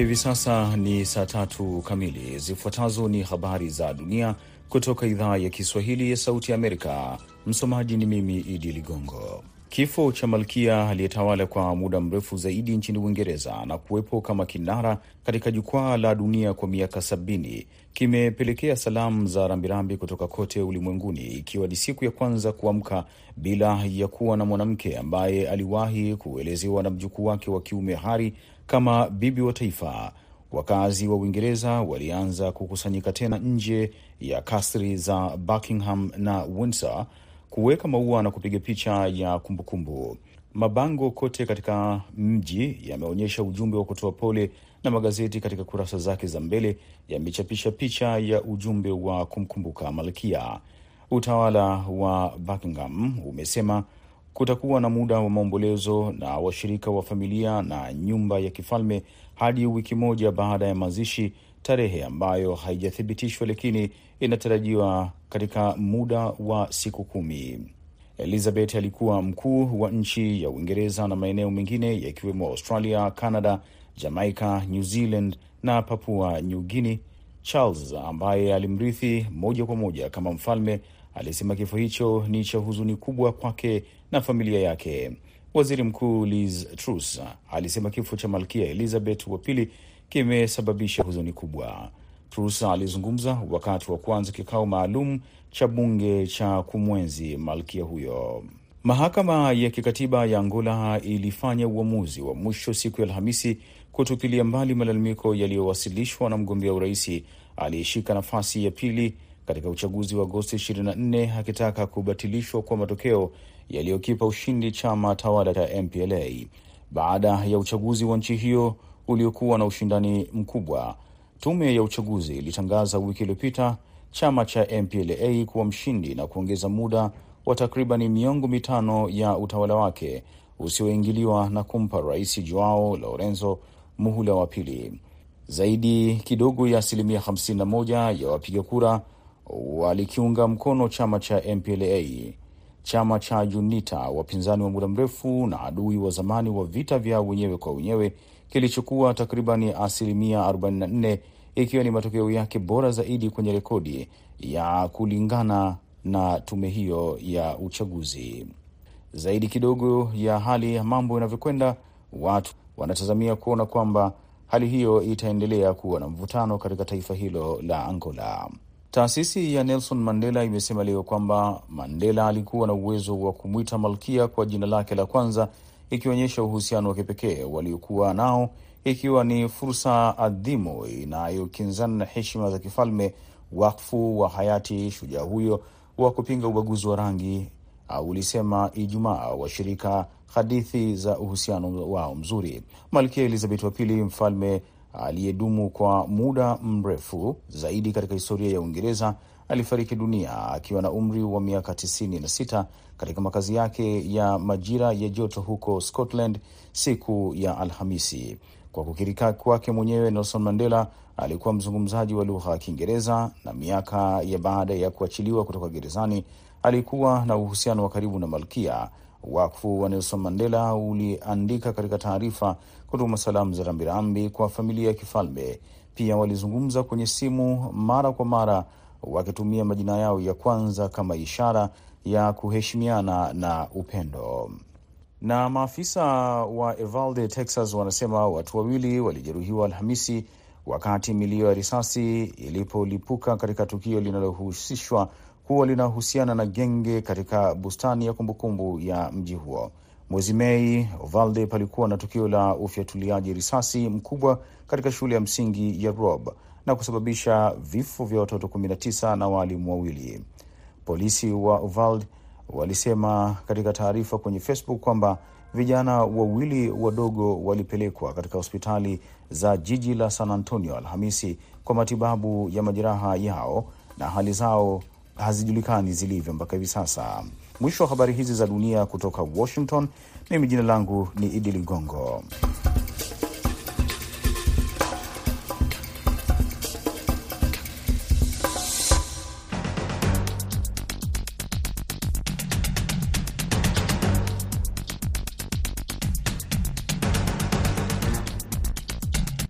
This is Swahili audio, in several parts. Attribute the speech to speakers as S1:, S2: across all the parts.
S1: Hivi sasa ni saa tatu kamili. Zifuatazo ni habari za dunia kutoka idhaa ya Kiswahili ya Sauti ya Amerika. Msomaji ni mimi Idi Ligongo. Kifo cha malkia aliyetawala kwa muda mrefu zaidi nchini Uingereza na kuwepo kama kinara katika jukwaa la dunia kwa miaka sabini kimepelekea salamu za rambirambi kutoka kote ulimwenguni, ikiwa ni siku ya kwanza kuamka bila ya kuwa na mwanamke ambaye aliwahi kuelezewa na mjukuu wake wa kiume Harry kama bibi wa taifa. Wakazi wa Uingereza walianza kukusanyika tena nje ya kasri za Buckingham na Windsor kuweka maua na kupiga picha ya kumbukumbu. Mabango kote katika mji yameonyesha ujumbe wa kutoa pole na magazeti katika kurasa zake za mbele yamechapisha picha ya ujumbe wa kumkumbuka malkia. Utawala wa Buckingham umesema kutakuwa na muda wa maombolezo na washirika wa familia na nyumba ya kifalme hadi wiki moja baada ya mazishi, tarehe ambayo haijathibitishwa lakini inatarajiwa katika muda wa siku kumi. Elizabeth alikuwa mkuu wa nchi ya Uingereza na maeneo mengine yakiwemo Australia, Canada, Jamaica, New Zealand na Papua New Guinea. Charles ambaye alimrithi moja kwa moja kama mfalme alisema kifo hicho ni cha huzuni kubwa kwake na familia yake. Waziri Mkuu Liz Truss alisema kifo cha malkia Elizabeth wa pili kimesababisha huzuni kubwa. Truss alizungumza wakati wa kuanza kikao maalum cha bunge cha kumwenzi malkia huyo. Mahakama ya kikatiba ya Angola ilifanya uamuzi wa mwisho siku ya Alhamisi kutupilia mbali malalamiko yaliyowasilishwa na mgombea uraisi aliyeshika nafasi ya pili katika uchaguzi wa Agosti 24 akitaka kubatilishwa kwa matokeo yaliyokipa ushindi chama tawala cha MPLA baada ya uchaguzi wa nchi hiyo uliokuwa na ushindani mkubwa. Tume ya uchaguzi ilitangaza wiki iliyopita chama cha MPLA kuwa mshindi na kuongeza muda wa takribani miongo mitano ya utawala wake usioingiliwa na kumpa Rais Joao Lorenzo muhula wa pili. Zaidi kidogo ya asilimia 51 ya wapiga kura walikiunga mkono chama cha MPLA. Chama cha UNITA, wapinzani wa muda mrefu na adui wa zamani wa vita vya wenyewe kwa wenyewe, kilichukua takribani asilimia 44, ikiwa ni matokeo yake bora zaidi kwenye rekodi ya kulingana na tume hiyo ya uchaguzi. Zaidi kidogo ya hali ya mambo inavyokwenda, watu wanatazamia kuona kwamba hali hiyo itaendelea kuwa na mvutano katika taifa hilo la Angola. Taasisi ya Nelson Mandela imesema leo kwamba Mandela alikuwa na uwezo wa kumwita malkia kwa jina lake la kwanza, ikionyesha uhusiano wa kipekee waliokuwa nao, ikiwa ni fursa adhimu inayokinzana na heshima za kifalme, wakfu wa hayati shujaa huyo wa kupinga ubaguzi wa rangi, ulisema Ijumaa washirika hadithi za uhusiano wao mzuri. Malkia Elizabeth wa pili, mfalme aliyedumu kwa muda mrefu zaidi katika historia ya Uingereza alifariki dunia akiwa na umri wa miaka 96 katika makazi yake ya majira ya joto huko Scotland siku ya Alhamisi. Kwa kukirika kwake mwenyewe, Nelson Mandela alikuwa mzungumzaji wa lugha ya Kiingereza na miaka ya baada ya kuachiliwa kutoka gerezani alikuwa na uhusiano wa karibu na malkia. Wakfu wa Nelson Mandela uliandika katika taarifa kutuma salamu za rambirambi kwa familia ya kifalme. Pia walizungumza kwenye simu mara kwa mara wakitumia majina yao ya kwanza kama ishara ya kuheshimiana na upendo. Na maafisa wa Evalde, Texas, wanasema watu wawili walijeruhiwa Alhamisi wakati milio ya risasi ilipolipuka katika tukio linalohusishwa kuwa linahusiana na genge katika bustani ya kumbukumbu ya mji huo. Mwezi Mei, Uvalde palikuwa na tukio la ufyatuliaji risasi mkubwa katika shule ya msingi ya Rob na kusababisha vifo vya watoto 19 na waalimu wawili. Polisi wa Uvalde walisema katika taarifa kwenye Facebook kwamba vijana wawili wadogo walipelekwa katika hospitali za jiji la San Antonio Alhamisi kwa matibabu ya majeraha yao na hali zao hazijulikani zilivyo mpaka hivi sasa. Mwisho wa habari hizi za dunia kutoka Washington. Mimi jina langu ni Idi Ligongo.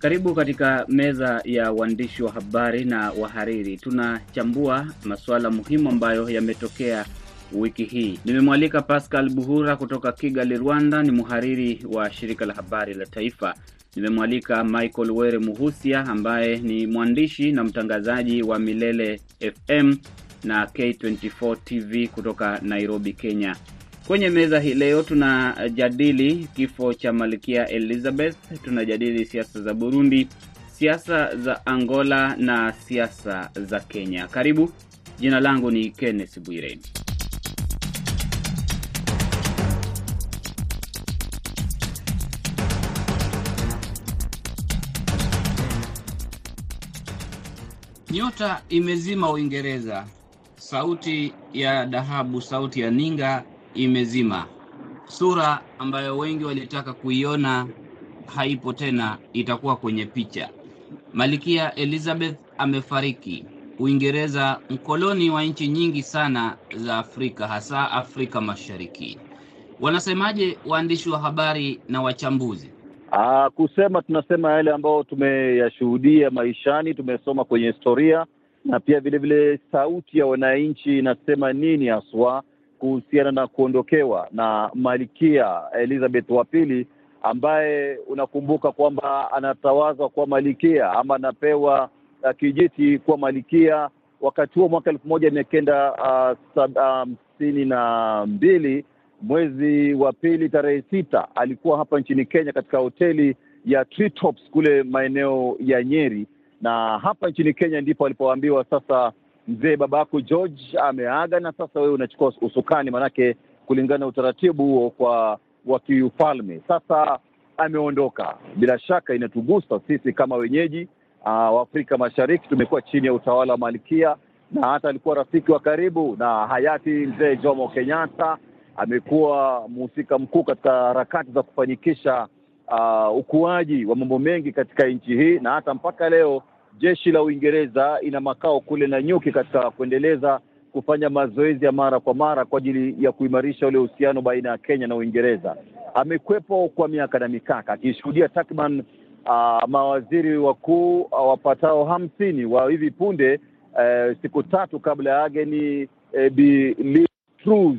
S2: Karibu katika meza ya waandishi wa habari na wahariri. Tunachambua masuala muhimu ambayo yametokea wiki hii. Nimemwalika Pascal Buhura kutoka Kigali, Rwanda, ni mhariri wa shirika la habari la Taifa. Nimemwalika Michael Were Muhusia ambaye ni mwandishi na mtangazaji wa Milele FM na K24 TV kutoka Nairobi, Kenya. Kwenye meza hii leo tunajadili kifo cha Malkia Elizabeth, tunajadili siasa za Burundi, siasa za Angola na siasa za Kenya. Karibu. Jina langu ni Kenneth Bwire. Nyota imezima Uingereza. Sauti ya dhahabu, sauti ya ninga imezima. Sura ambayo wengi walitaka kuiona haipo tena, itakuwa kwenye picha. Malkia Elizabeth amefariki. Uingereza, mkoloni wa nchi nyingi sana za Afrika, hasa Afrika Mashariki. Wanasemaje waandishi wa habari na wachambuzi?
S3: Aa, kusema tunasema yale ambayo tumeyashuhudia maishani, tumesoma kwenye historia na pia vilevile vile sauti ya wananchi inasema nini haswa kuhusiana na kuondokewa na Malkia Elizabeth wa pili ambaye unakumbuka kwamba anatawazwa kuwa malikia ama anapewa uh, kijiti kuwa malikia wakati huo mwaka elfu moja mia kenda hamsini uh, na mbili. Mwezi wa pili tarehe sita alikuwa hapa nchini Kenya katika hoteli ya Treetops kule maeneo ya Nyeri, na hapa nchini Kenya ndipo alipoambiwa sasa, mzee babako George ameaga na sasa wewe unachukua usukani, manake kulingana na utaratibu huo kwa wa kiufalme. Sasa ameondoka, bila shaka inatugusa sisi kama wenyeji uh, wa Afrika Mashariki. Tumekuwa chini ya utawala wa malkia, na hata alikuwa rafiki wa karibu na hayati mzee Jomo Kenyatta amekuwa mhusika mkuu katika harakati za kufanikisha uh, ukuaji wa mambo mengi katika nchi hii, na hata mpaka leo jeshi la Uingereza ina makao kule Nanyuki katika kuendeleza kufanya mazoezi ya mara kwa mara kwa ajili ya kuimarisha ule uhusiano baina ya Kenya na Uingereza. Amekwepo kwa miaka na mikaka akishuhudia takriban uh, mawaziri wakuu uh, wapatao hamsini wa hivi punde uh, siku tatu kabla ya ageni uh,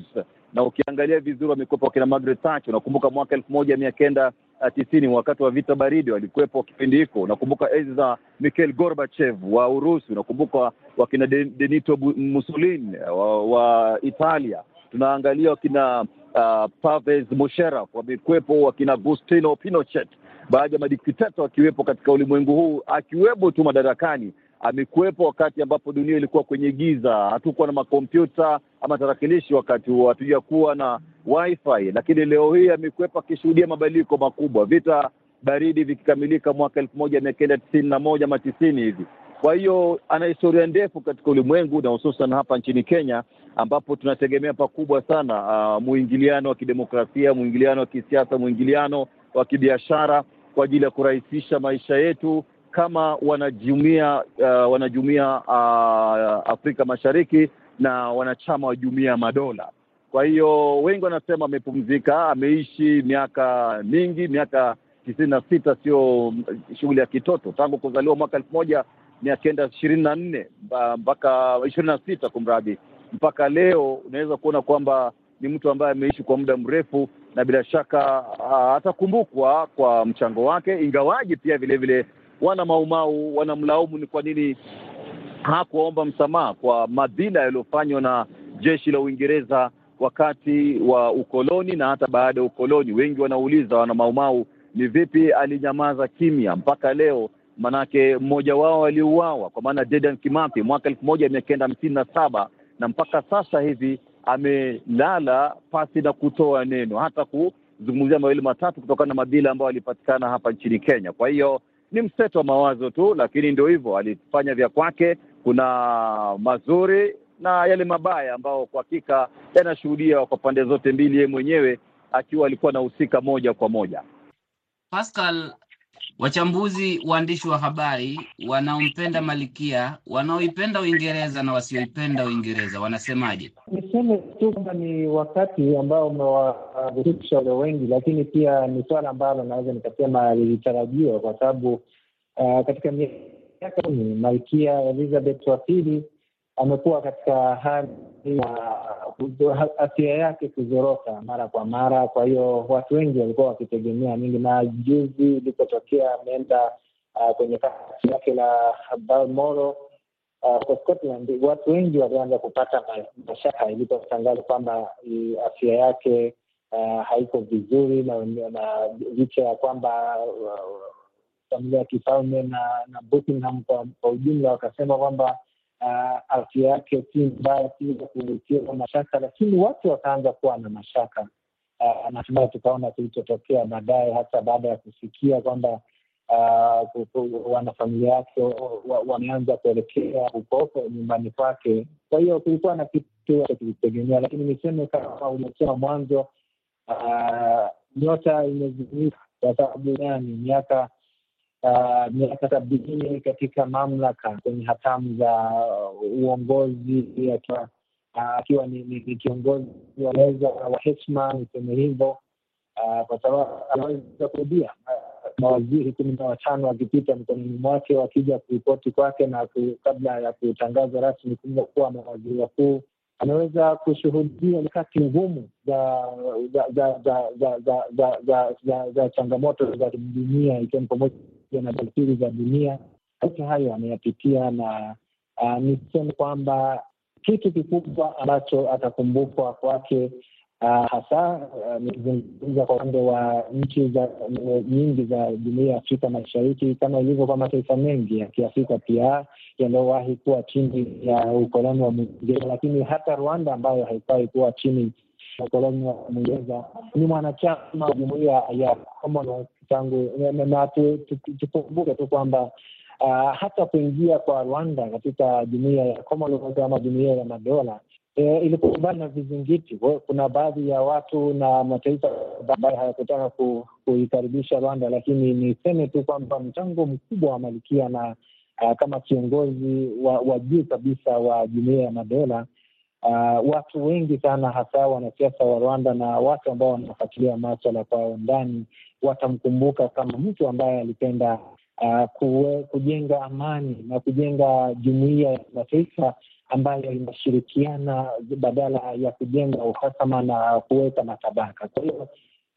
S3: na ukiangalia vizuri wamekwepo wakina Margaret Thatcher. Unakumbuka mwaka elfu moja mia kenda tisini wakati wa vita baridi walikuwepo kipindi hiko. Unakumbuka enzi za Mikhail Gorbachev wa Urusi. Unakumbuka wakina Benito Mussolini wa, wa Italia. Tunaangalia wakina uh, Pervez Musharraf wamekuwepo, wakina Agustino Pinochet, baadhi ya madikteta wakiwepo katika ulimwengu huu, akiwepo tu madarakani amekuwepo wakati ambapo dunia ilikuwa kwenye giza, hatukuwa na makompyuta ama tarakilishi wakati huo, hatujakuwa na wifi, lakini leo hii amekuwepo akishuhudia mabadiliko makubwa, vita baridi vikikamilika mwaka elfu moja mia kenda tisini na moja ama tisini hivi. Kwa hiyo ana historia ndefu katika ulimwengu na hususan hapa nchini Kenya ambapo tunategemea pakubwa sana uh, mwingiliano wa kidemokrasia, mwingiliano wa kisiasa, mwingiliano wa kibiashara kwa ajili ya kurahisisha maisha yetu kama wanajumuia uh, wanajumuia uh, Afrika Mashariki na wanachama wa jumuia ya Madola. Kwa hiyo wengi wanasema amepumzika, ameishi miaka mingi, miaka tisini na sita sio shughuli ya kitoto, tangu kuzaliwa mwaka elfu moja mia kenda ishirini na nne mpaka ishirini na sita kumradhi, mpaka leo unaweza kuona kwamba ni mtu ambaye ameishi kwa muda mrefu na bila shaka atakumbukwa kwa mchango wake, ingawaji pia vilevile vile wana maumau wanamlaumu ni kwa nini hakuwaomba msamaha kwa madhila yaliyofanywa na jeshi la Uingereza wakati wa ukoloni na hata baada ya ukoloni. Wengi wanauliza wana maumau ni vipi alinyamaza kimya mpaka leo, manake mmoja wao aliuawa kwa maana Dedan Kimathi mwaka elfu moja mia kenda hamsini na saba na mpaka sasa hivi amelala pasi na kutoa neno hata kuzungumzia mawili matatu kutokana na madhila ambayo alipatikana hapa nchini Kenya. Kwa hiyo ni mseto wa mawazo tu, lakini ndio hivyo, alifanya vya kwake. Kuna mazuri na yale mabaya ambao kwa hakika yanashuhudia kwa pande zote mbili, yeye mwenyewe akiwa alikuwa anahusika moja kwa moja.
S2: Pascal, wachambuzi, waandishi wa habari wanaompenda Malkia, wanaoipenda Uingereza na wasioipenda Uingereza wanasemaje?
S4: Niseme tu kwamba ni wakati ambao umewavutisha walio wengi, lakini pia ni swala ambalo naweza nikasema lilitarajiwa kwa sababu uh, katika miaka kumi malkia Elizabeth wa pili amekuwa katika hali ya afya yake kuzorota mara kwa mara. Kwa hiyo watu wengi walikuwa wakitegemea nyingi, na juzi ilipotokea ameenda uh, kwenye kasi yake la Balmoral uh, kwa Scotland, watu wengi walianza kupata mashaka ilipotangaza kwamba afya yake uh, haiko vizuri, na, licha ya kwamba familia ya kifalme na na Buckingham kwa, kwa ujumla wakasema kwamba afya yake si mbaya, siweza kutia mashaka, lakini watu wakaanza kuwa na mashaka uh, natumai tukaona kilichotokea baadaye, hasa baada ya kusikia kwamba uh, wanafamilia yake wameanza kuelekea ukoko nyumbani kwake. Kwa hiyo kulikuwa na kitu kilitegemea, lakini niseme kama uliosema mwanzo, uh, nyota imezimika kwa sababu gani? miaka Uh, Uh, miaka sabini katika mamlaka kwenye hatamu za uongozi akiwa uh, ni kiongozi wanaweza wa heshima, niseme hivyo uh, kwa sababu anaweza kurudia. Mawaziri kumi na watano wakipita mkononi mwake wakija kuripoti kwake, na kabla ya kutangazwa rasmi kuwa mawaziri wakuu, anaweza kushuhudia nyakati ngumu za changamoto za kidunia, ikiwa ni pamoja na tafsiri za dunia. Yote hayo ameyapitia, na uh, niseme kwamba kitu kikubwa ambacho atakumbukwa kwake uh, hasa nikizungumza uh, kwa upande wa nchi za nyingi za jumuia ya Afrika Mashariki, kama ilivyo kwa mataifa mengi ya Kiafrika pia yaliyowahi kuwa chini ya ukoloni wa Mwingereza, lakini hata Rwanda ambayo haikuwahi kuwa chini ukoloni wa Mwingereza ni mwanachama wa jumuia ya Commonwealth tangu, na tukumbuke tu kwamba uh, hata kuingia kwa Rwanda katika jumuia ya Commonwealth ama jumuia ya madola E, ilikumbana na vizingiti. Kuna baadhi ya watu na mataifa ambayo hayakutaka ku, kuikaribisha Rwanda, lakini niseme tu kwamba mchango mkubwa wa Malkia na uh, kama kiongozi wa, wa juu kabisa wa jumuia ya madola uh, watu wengi sana hasa wanasiasa wa Rwanda na watu ambao wanafuatilia maswala kwa undani watamkumbuka kama mtu ambaye alipenda uh, kuwe, kujenga amani na kujenga jumuia ya kimataifa ambayo inashirikiana badala ya kujenga uhasama na kuweka matabaka. Kwa hiyo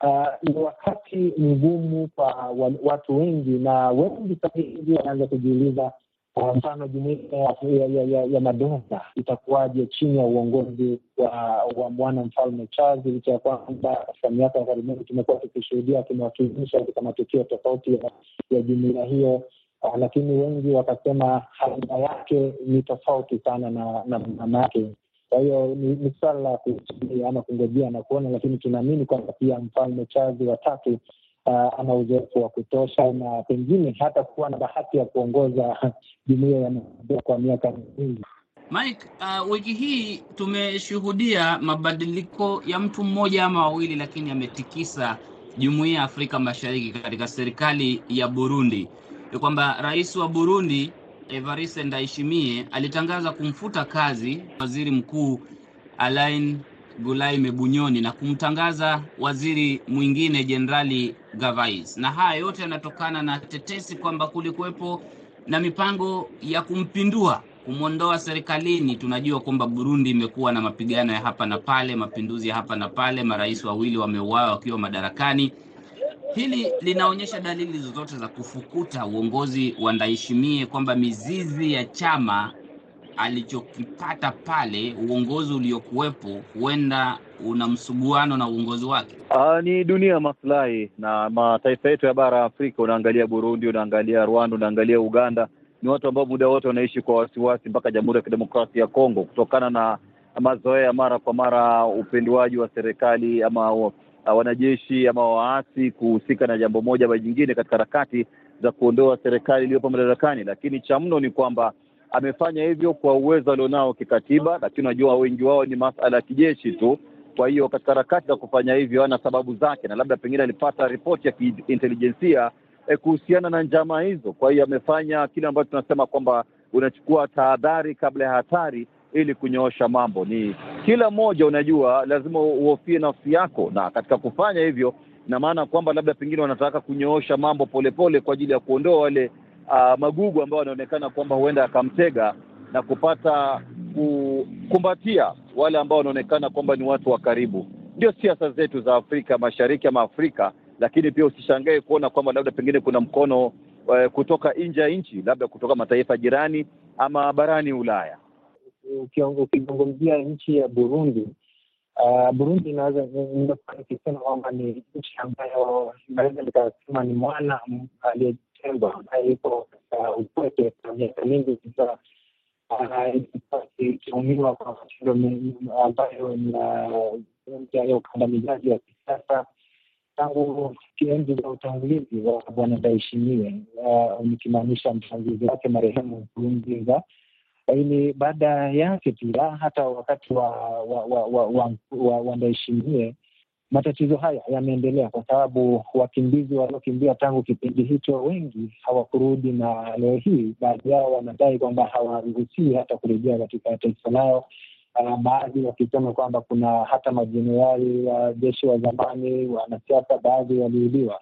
S4: uh, ni wakati mgumu kwa watu wengi, na wengi sasa hivi wanaanza kujiuliza kwa mfano jumuia ya, ya, ya, ya madola itakuwaje chini ya uongozi wa, wa mwana mfalme Charles, licha ya kwamba katika miaka ya karibuni tumekuwa tukishuhudia akimewakilisha katika matukio tofauti ya, ya jumuia hiyo. Uh, lakini wengi wakasema haina yake ni tofauti sana na na mama yake. Kwa hiyo ni, ni suala la kusubiria ama kungojea na kuona, lakini tunaamini kwamba pia mfalme Charles wa tatu uh, ana uzoefu wa kutosha na pengine hata kuwa na bahati ya kuongoza jumuia ya madola kwa miaka mingi.
S2: Mike, uh, wiki hii tumeshuhudia mabadiliko ya mtu mmoja ama wawili, lakini ametikisa jumuia ya Afrika Mashariki katika serikali ya Burundi kwamba rais wa Burundi Evariste Ndayishimiye alitangaza kumfuta kazi waziri mkuu Alain Gulaime Bunyoni na kumtangaza waziri mwingine Jenerali Gavais, na haya yote yanatokana na tetesi kwamba kulikuwepo na mipango ya kumpindua, kumwondoa serikalini. Tunajua kwamba Burundi imekuwa na mapigano ya hapa na pale, mapinduzi ya hapa na pale, marais wawili wameuawa wakiwa madarakani. Hili linaonyesha dalili zozote za kufukuta uongozi wa Ndayishimiye, kwamba mizizi ya chama alichokipata pale, uongozi uliokuwepo, huenda una msuguano na uongozi wake.
S3: Uh, ni dunia ya maslahi na mataifa yetu ya bara ya Afrika. Unaangalia Burundi, unaangalia Rwanda, unaangalia Uganda, ni watu ambao muda wote wanaishi kwa wasiwasi, mpaka Jamhuri ya Kidemokrasia ya Kongo, kutokana na mazoea mara kwa mara, upinduaji wa serikali ama wanajeshi ama waasi kuhusika na jambo moja ama jingine katika harakati za kuondoa serikali iliyopo madarakani. Lakini cha mno ni kwamba amefanya hivyo kwa uwezo alionao kikatiba, lakini unajua wengi wao ni masala ya kijeshi tu. Kwa hiyo katika harakati za kufanya hivyo ana sababu zake, na labda pengine alipata ripoti ya kiintelijensia e, kuhusiana na njama hizo. Kwa hiyo amefanya kile ambacho tunasema kwamba unachukua tahadhari kabla ya hatari ili kunyoosha mambo. Ni kila mmoja, unajua, lazima uhofie nafsi yako, na katika kufanya hivyo, ina maana kwamba labda pengine wanataka kunyoosha mambo polepole kwa ajili ya kuondoa wale uh, magugu ambayo yanaonekana kwamba huenda akamtega na kupata kukumbatia wale ambao wanaonekana kwamba ni watu wa karibu. Ndio siasa zetu za Afrika Mashariki ama Afrika, lakini pia usishangae kuona kwamba labda pengine kuna mkono uh, kutoka nje ya nchi, labda kutoka mataifa jirani ama barani Ulaya.
S4: Ukizungumzia nchi ya Burundi, uh, Burundi inaweza nikisema kwamba ni nchi ambayo naweza nikasema ni mwana ambaye iko upweke kwa miaka mingi sasa ikitumiwa kwa matendo ambayo ya ukandamizaji wa kisiasa tangu enzi za utangulizi wa Bwana Ndayishimiye, nikimaanisha mtangulizi wake marehemu Nkurunziza. Lakini baada yake pia hata wakati wa wa wa wa, wa, wa, wa Ndayishimiye matatizo haya yameendelea kwa sababu wakimbizi waliokimbia tangu kipindi hicho wengi hawakurudi, na leo hii baadhi yao wanadai kwamba hawaruhusiwi hata kurejea katika taifa lao. Uh, baadhi wakisema kwamba kuna hata majenerali wa jeshi wa zamani, wanasiasa baadhi waliuliwa.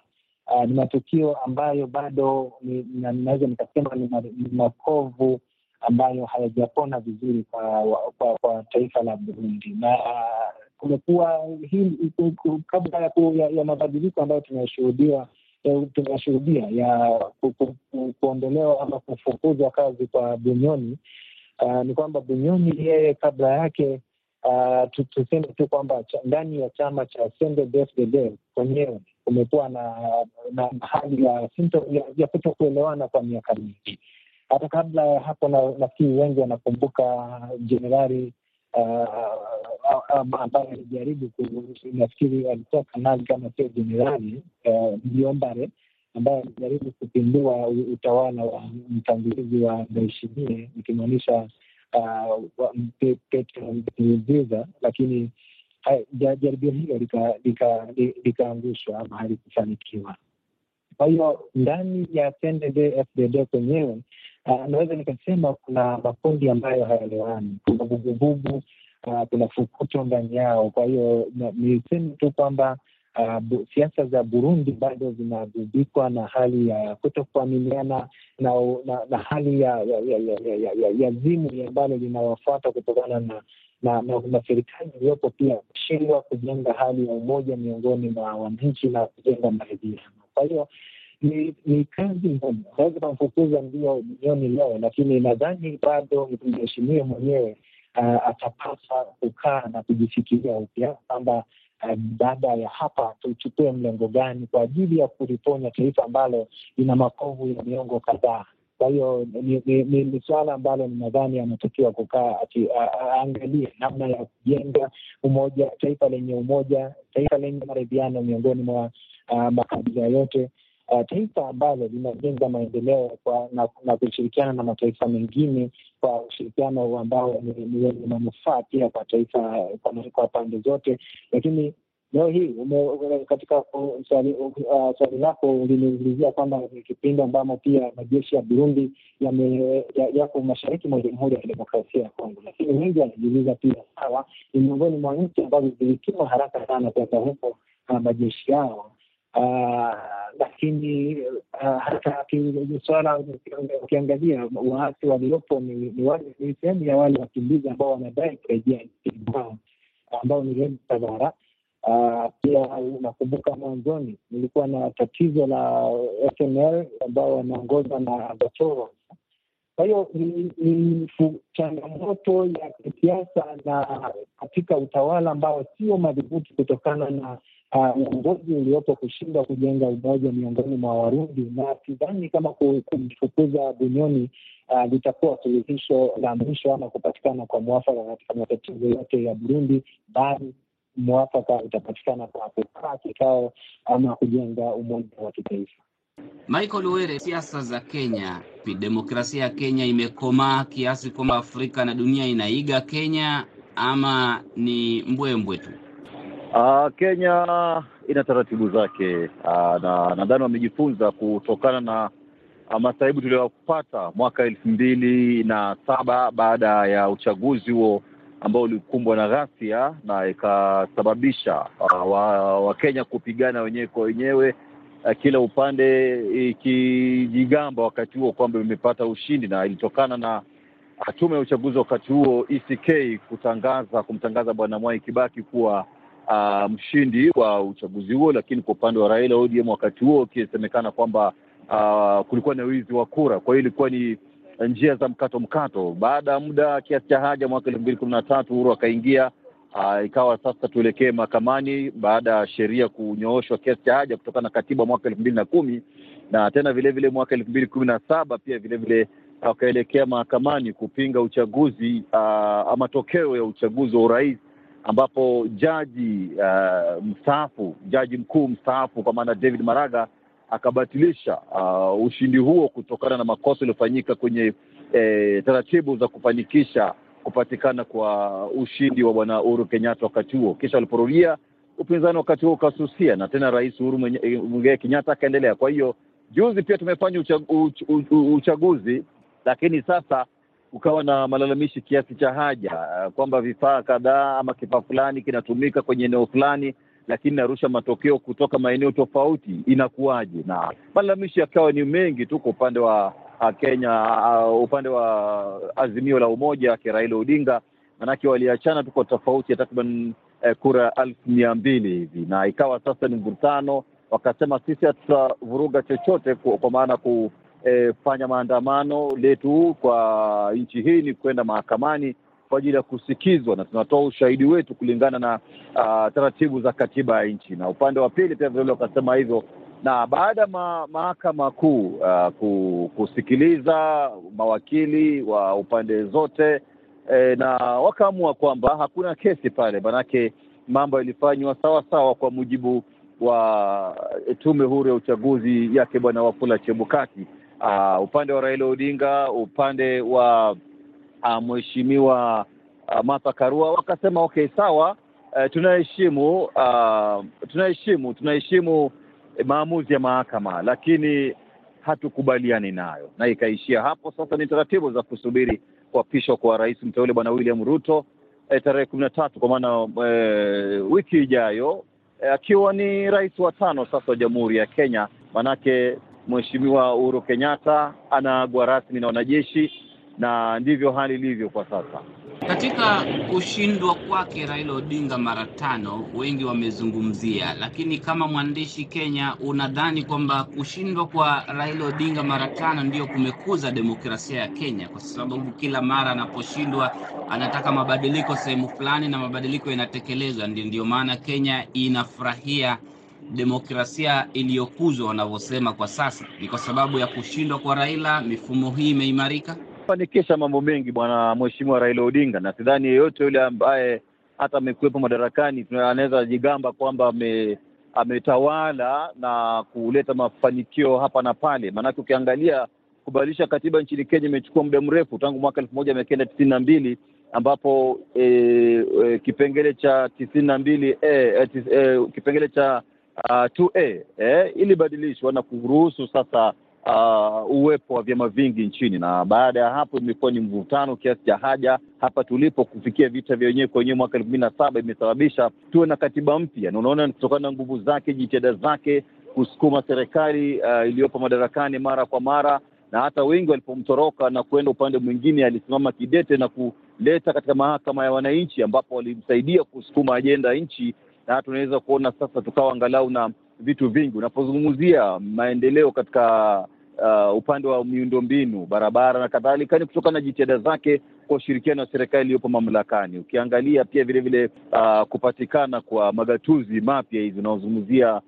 S4: Uh, ni matukio ambayo bado naweza nikasema ni makovu ambayo hayajapona vizuri kwa, kwa, kwa taifa la Burundi na kumekuwa kabla ya, ya, ya mabadiliko ambayo tunayashuhudia tunashuhudia ya ku, ku, ku, kuondolewa ama kufukuzwa kazi kwa Bunyoni. Uh, ni kwamba Bunyoni yeye kabla yake uh, tuseme tu kwamba ndani ya chama cha CNDD-FDD kwenyewe kumekuwa na, na hali ya ya, ya kuto kuelewana kwa miaka mingi. Hata kabla ya hapo, nafikiri wengi wanakumbuka jenerali ambaye alijaribu nafikiri alikuwa kanali kama sio jenerali Mjombare, ambaye alijaribu kupindua utawala wa mtangulizi wa Ndayishimiye nikimaanisha Petro Nkurunziza, lakini jaribio hilo likaangushwa ama halikufanikiwa. Kwa hiyo ndani ya CNDD-FDD kwenyewe Uh, naweza nikasema kuna makundi ambayo hayaelewani, kuna vuguvugu uh, kuna fukuto ndani yao. Kwa hiyo niseme tu kwamba uh, siasa za Burundi bado zinagubikwa na hali ya kutokuaminiana na, na, na hali ya ya, ya, ya, ya, ya, ya zimu ambalo linawafuata kutokana na na, na, na serikali iliyopo pia kushindwa kujenga hali ya umoja miongoni mwa wananchi na kujenga maridhiano. Kwa hiyo ni ni kazi ngumu. Naweza kamfukuza ndio jioni leo, lakini nadhani bado mheshimiwa mwenyewe uh, atapaswa kukaa na kujifikiria upya kwamba baada ya hapa tuchukue mlengo gani kwa ajili ya kuliponya taifa ambalo lina makovu ya miongo kadhaa. Kwa hiyo ni, ni, ni, ni suala ambalo ninadhani anatakiwa kukaa aangalie namna ya kujenga umoja, taifa lenye umoja, taifa lenye maridhiano miongoni mwa uh, makabila yote uh, taifa ambalo linajenga maendeleo kwa na, na kushirikiana na mataifa mengine kwa ushirikiano ambao ni wenye manufaa pia kwa taifa kwa pande zote, lakini leo hii katika swali uh, lako uliniulizia kwamba ni kipindi ambamo pia majeshi ya Burundi yako ya mashariki mwa Jamhuri ya Kidemokrasia ya Kongo, lakini wengi wanajiuliza pia, sawa, ni miongoni mwa nchi ambazo zilituma haraka sana kwenda huko na majeshi yao lakini uh, hata swala ukiangalia waasi waliopo ni sehemu ya wale wakimbizi ambao wanadai kurejea nchini mwao ambao ni Red Tabara. Uh, pia unakumbuka mwanzoni nilikuwa na tatizo la FNL ambao wanaongozwa na Gachoro. Kwa hiyo ni changamoto ya kisiasa na katika utawala ambao sio madhubuti kutokana na uongozi uh, uliopo kushindwa kujenga umoja miongoni mwa Warundi, na sidhani kama kumfukuza Bunyoni uh, litakuwa suluhisho la mwisho ama kupatikana kwa mwafaka katika matatizo yote ya Burundi, bali mwafaka utapatikana kwa kukaa kikao ama kujenga umoja wa kitaifa.
S2: Michael Were, siasa za Kenya, demokrasia ya Kenya imekomaa kiasi kwamba Afrika na dunia inaiga Kenya ama ni mbwembwe tu?
S3: Uh, Kenya ina taratibu zake. Uh, na nadhani wamejifunza kutokana na uh, masaibu tuliyopata mwaka elfu mbili na saba baada ya uchaguzi huo ambao ulikumbwa na ghasia na ikasababisha Wakenya wa kupigana wenyewe kwa wenyewe kila upande ikijigamba wakati huo kwamba imepata ushindi, na ilitokana na tume ya uchaguzi wakati huo ECK kutangaza kumtangaza bwana Mwai Kibaki kuwa uh, mshindi wa uchaguzi huo, lakini kwa upande wa Raila ODM wakati huo ukisemekana kwamba uh, kulikuwa na wizi wa kura. Kwa hiyo ilikuwa ni njia za mkato mkato. Baada ya muda kiasi cha haja, mwaka elfu mbili kumi na tatu Uhuru akaingia uh, ikawa sasa tuelekee mahakamani baada ya sheria kunyooshwa kiasi cha haja kutokana na katiba mwaka elfu mbili na kumi na tena vilevile vile mwaka elfu mbili kumi na saba pia vilevile wakaelekea mahakamani kupinga uchaguzi uh, matokeo ya uchaguzi wa urais ambapo jaji uh, mstaafu jaji mkuu mstaafu kwa maana David Maraga akabatilisha uh, ushindi huo kutokana na makosa yaliyofanyika kwenye eh, taratibu za kufanikisha kupatikana kwa ushindi wa bwana Uhuru Kenyatta wakati huo. Kisha waliporudia upinzani wakati huo ukasusia, na tena rais Uhuru Muigai Kenyatta akaendelea. Kwa hiyo juzi pia tumefanya uchagu, uch, uch, uchaguzi, lakini sasa kukawa na malalamishi kiasi cha haja kwamba vifaa kadhaa ama kifaa fulani kinatumika kwenye eneo fulani lakini narusha matokeo kutoka maeneo tofauti, inakuwaje? Na malalamishi yakawa ni mengi tu kwa upande wa uh, Kenya uh, upande wa Azimio la Umoja wake Raila Odinga, manake waliachana tu kwa tofauti ya takriban uh, kura elfu mia mbili hivi, na ikawa sasa ni mvutano. Wakasema sisi hatutavuruga chochote kwa, kwa maana kufanya maandamano letu kwa nchi hii ni kwenda mahakamani kwa ajili ya kusikizwa na tunatoa ushahidi wetu kulingana na uh, taratibu za katiba ya nchi. Na upande wa pili pia vilevile wakasema hivyo, na baada ya ma, mahakama kuu uh, kusikiliza mawakili wa upande zote e, na wakaamua kwamba hakuna kesi pale, manake mambo yalifanywa sawa sawa kwa mujibu wa tume huru ya uchaguzi yake bwana Wafula Chebukati. Uh, upande wa Raila Odinga, upande wa uh, mheshimiwa uh, Martha Karua wakasema okay, sawa, uh, tunaheshimu uh, tunaheshimu tunaheshimu maamuzi ya mahakama, lakini hatukubaliani nayo, na ikaishia hapo. Sasa ni taratibu za kusubiri kuapishwa kwa rais mteule bwana William Ruto eh, tarehe kumi na tatu kwa maana eh, wiki ijayo akiwa ni rais wa tano sasa wa Jamhuri ya Kenya, manake mheshimiwa Uhuru Kenyatta anaagwa rasmi na wanajeshi na ndivyo hali ilivyo kwa sasa.
S2: Katika kushindwa kwake Raila Odinga mara tano, wengi wamezungumzia, lakini kama mwandishi Kenya, unadhani kwamba kushindwa kwa Raila Odinga mara tano ndiyo kumekuza demokrasia ya Kenya? Kwa sababu kila mara anaposhindwa anataka mabadiliko sehemu fulani na mabadiliko yanatekelezwa. Ndio, maana Kenya inafurahia demokrasia iliyokuzwa wanavyosema kwa sasa. Ni kwa sababu ya kushindwa kwa Raila, mifumo hii imeimarika
S3: fanikisha mambo mengi bwana mheshimiwa Raila Odinga, na sidhani yeyote yule ambaye hata amekuwepo madarakani anaweza jigamba kwamba ame, ametawala na kuleta mafanikio hapa na pale. Maanake ukiangalia kubadilisha katiba nchini Kenya imechukua muda mrefu tangu mwaka elfu moja mia kenda tisini na mbili ambapo e, e, kipengele cha tisini na mbili e, e, kipengele cha uh, 2A eh, ilibadilishwa na kuruhusu sasa Uh, uwepo wa vyama vingi nchini, na baada ya hapo imekuwa ni mvutano kiasi cha haja hapa tulipo kufikia vita vya wenyewe kwa wenyewe mwaka elfu mbili na saba imesababisha tuwe na katiba mpya, na unaona kutokana na nguvu zake, jitihada zake kusukuma serikali uh, iliyopo madarakani mara kwa mara, na hata wengi walipomtoroka na kwenda upande mwingine, alisimama kidete na kuleta katika mahakama ya wananchi, ambapo walimsaidia kusukuma ajenda ya nchi, na tunaweza unaweza kuona sasa tukawa angalau na vitu vingi unapozungumzia maendeleo katika uh, upande wa miundombinu, barabara na kadhalika, ni kutokana na jitihada zake kwa ushirikiano wa serikali iliyopo mamlakani. Ukiangalia pia vilevile vile uh, kupatikana kwa magatuzi mapya hizi unaozungumzia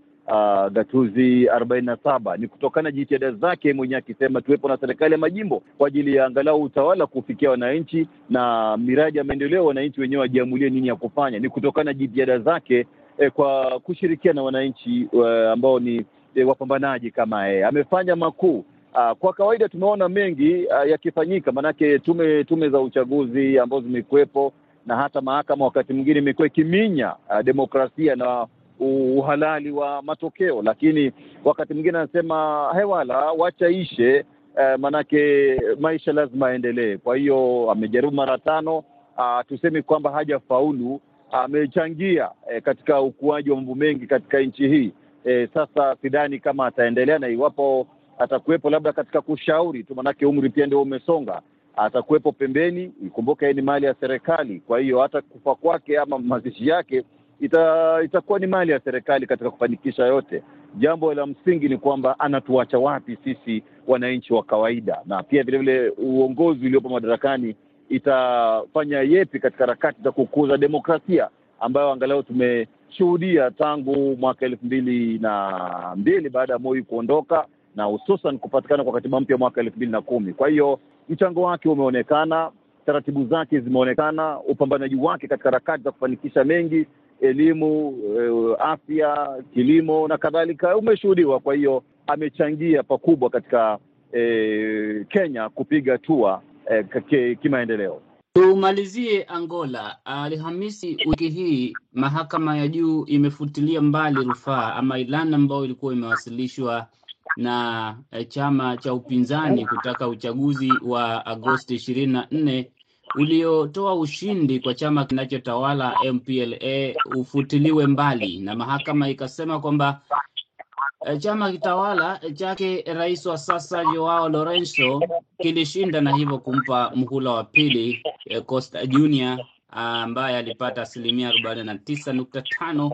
S3: gatuzi arobaini na saba ni kutokana na jitihada zake mwenyewe, akisema tuwepo na serikali ya majimbo kwa ajili ya angalau utawala kufikia wananchi na miradi ya maendeleo, wananchi wenyewe wajiamulie nini ya kufanya. Ni kutokana na jitihada zake eh, kwa kushirikiana na wananchi eh, ambao ni eh, wapambanaji kama yeye. Amefanya makuu. Uh, kwa kawaida tumeona mengi uh, yakifanyika, maanake tume tume za uchaguzi ambazo zimekuwepo na hata mahakama wakati mwingine imekuwa ikiminya demokrasia na uhalali wa matokeo, lakini wakati mwingine anasema hewala, wacha ishe eh, maanake maisha lazima aendelee. Kwa hiyo amejaribu mara tano, tusemi tuseme kwamba hajafaulu amechangia eh, katika ukuaji wa mambo mengi katika nchi hii. eh, sasa sidhani kama ataendelea na iwapo atakuwepo labda katika kushauri tu, manake umri pia ndio umesonga. Atakuwepo pembeni, ikumbuke ni mali ya serikali. Kwa hiyo hata kufa kwake ama mazishi yake ita, itakuwa ni mali ya serikali katika kufanikisha yote. Jambo la msingi ni kwamba anatuacha wapi sisi wananchi wa kawaida, na pia vilevile uongozi uliopo madarakani itafanya yepi katika harakati za kukuza demokrasia ambayo angalau tumeshuhudia tangu mwaka elfu mbili na mbili baada ya Moi kuondoka na hususan kupatikana kwa katiba mpya mwaka elfu mbili na kumi. Kwa hiyo mchango wake umeonekana, taratibu zake zimeonekana, upambanaji wake katika harakati za kufanikisha mengi, elimu, afya, kilimo na kadhalika umeshuhudiwa. Kwa hiyo amechangia pakubwa katika eh, Kenya kupiga hatua eh, kimaendeleo.
S2: Tumalizie Angola. Alhamisi wiki hii mahakama ya juu imefutilia mbali rufaa ama ilani ambayo ilikuwa imewasilishwa na chama cha upinzani kutaka uchaguzi wa Agosti ishirini na nne uliotoa ushindi kwa chama kinachotawala MPLA ufutiliwe mbali, na mahakama ikasema kwamba chama kitawala chake rais wa sasa Joao Lorenzo kilishinda na hivyo kumpa mhula wa pili Costa Junior ambaye alipata asilimia arobaini na tisa nukta tano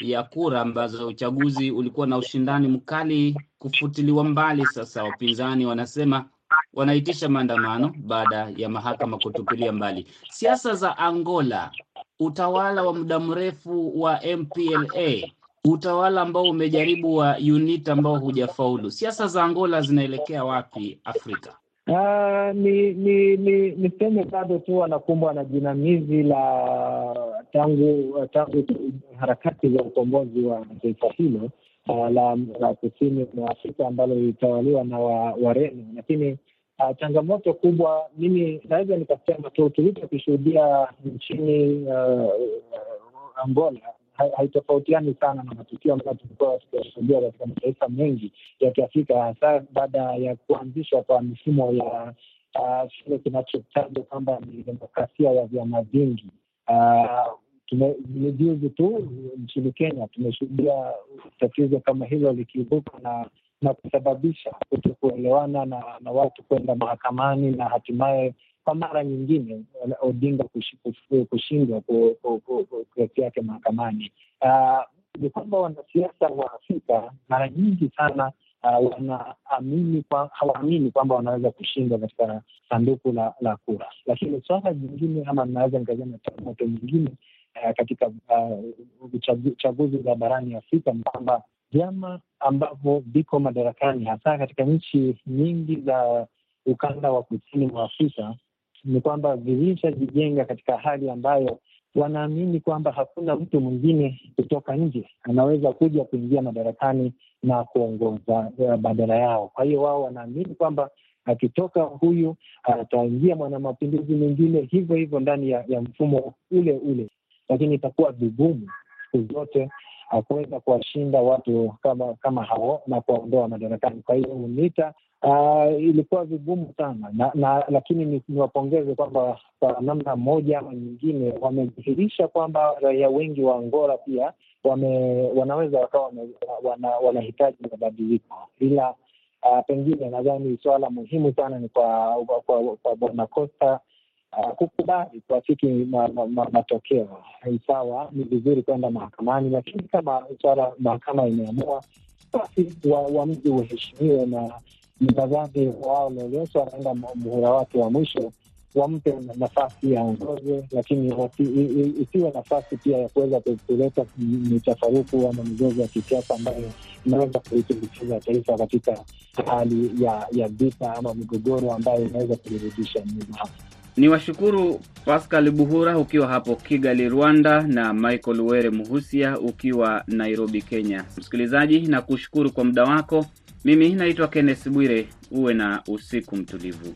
S2: ya kura ambazo uchaguzi ulikuwa na ushindani mkali kufutiliwa mbali. Sasa wapinzani wanasema wanaitisha maandamano baada ya mahakama kutupilia mbali. Siasa za Angola, utawala wa muda mrefu wa MPLA, utawala ambao umejaribu wa UNITA ambao hujafaulu. Siasa za Angola zinaelekea wapi Afrika?
S4: Uh, ni ni ni niseme bado tu wanakumbwa na jinamizi la tangu tangu harakati za ukombozi wa taifa hilo uh, la, la kusini mwa Afrika ambalo lilitawaliwa na Wareno wa lakini uh, changamoto kubwa mimi naweza nikasema tu tulichokishuhudia nchini uh, Angola haitofautiani sana na matukio ambayo tumekuwa tukiyashuhudia katika mataifa mengi ya Kiafrika, hasa baada ya kuanzishwa kwa mifumo ya kile uh, kinachotajwa kwamba ni demokrasia ya vyama vingi. Ni juzi tu nchini Kenya tumeshuhudia tatizo kama hilo likiibuka na na kusababisha kutokuelewana na, na watu kwenda mahakamani na hatimaye kwa mara nyingine Odinga kushindwa kesi yake mahakamani. Ni kwamba wanasiasa wa Afrika mara nyingi sana uh, wanaamini kwa, hawaamini kwamba wanaweza kushindwa katika sanduku la, la kura. Lakini swala jingine ama naweza nikasema changamoto nyingine uh, katika uh, chaguzi za barani Afrika ni kwamba vyama ambavyo viko madarakani hasa katika nchi nyingi za ukanda wa kusini mwa Afrika ni kwamba vilishajijenga katika hali ambayo wanaamini kwamba hakuna mtu mwingine kutoka nje anaweza kuja kuingia madarakani na kuongoza badala yao. Kwa hiyo wao wanaamini kwamba akitoka huyu ataingia mwanamapinduzi mwingine, hivyo hivyo ndani ya, ya mfumo ule ule, lakini itakuwa vigumu siku zote kuweza kuwashinda watu kama kama hao na kuwaondoa madarakani. Kwa hiyo UNITA uh, ilikuwa vigumu sana na, na lakini niwapongeze kwamba kwa namna moja ama nyingine wamedhihirisha kwamba raia wengi wa Angola pia wame, wanaweza wakawa wanahitaji wana mabadiliko, ila uh, pengine nadhani suala muhimu sana ni kwa kwa, kwa Bwana Costa kukubali kuafiki ma, ma, ma, matokeo. Sawa, ni vizuri kwenda mahakamani, lakini kama swala mahakama imeamua basi uamuzi wa uheshimiwe, na nadhani wao Lorenzo anaenda muhula wake wa mwisho, wampe nafasi ya ongoze, lakini isiwe nafasi pia ya kuweza kuleta mitafaruku ama mizozo ya kisiasa ambayo inaweza kuitumbukiza taifa katika hali ya ya vita ama migogoro ambayo inaweza kulirudisha nyuma.
S2: Ni washukuru Pascal Buhura ukiwa hapo Kigali, Rwanda, na Michael Were Muhusia ukiwa Nairobi, Kenya. Msikilizaji, na kushukuru kwa muda wako. Mimi naitwa Kenneth Bwire. Uwe na usiku mtulivu.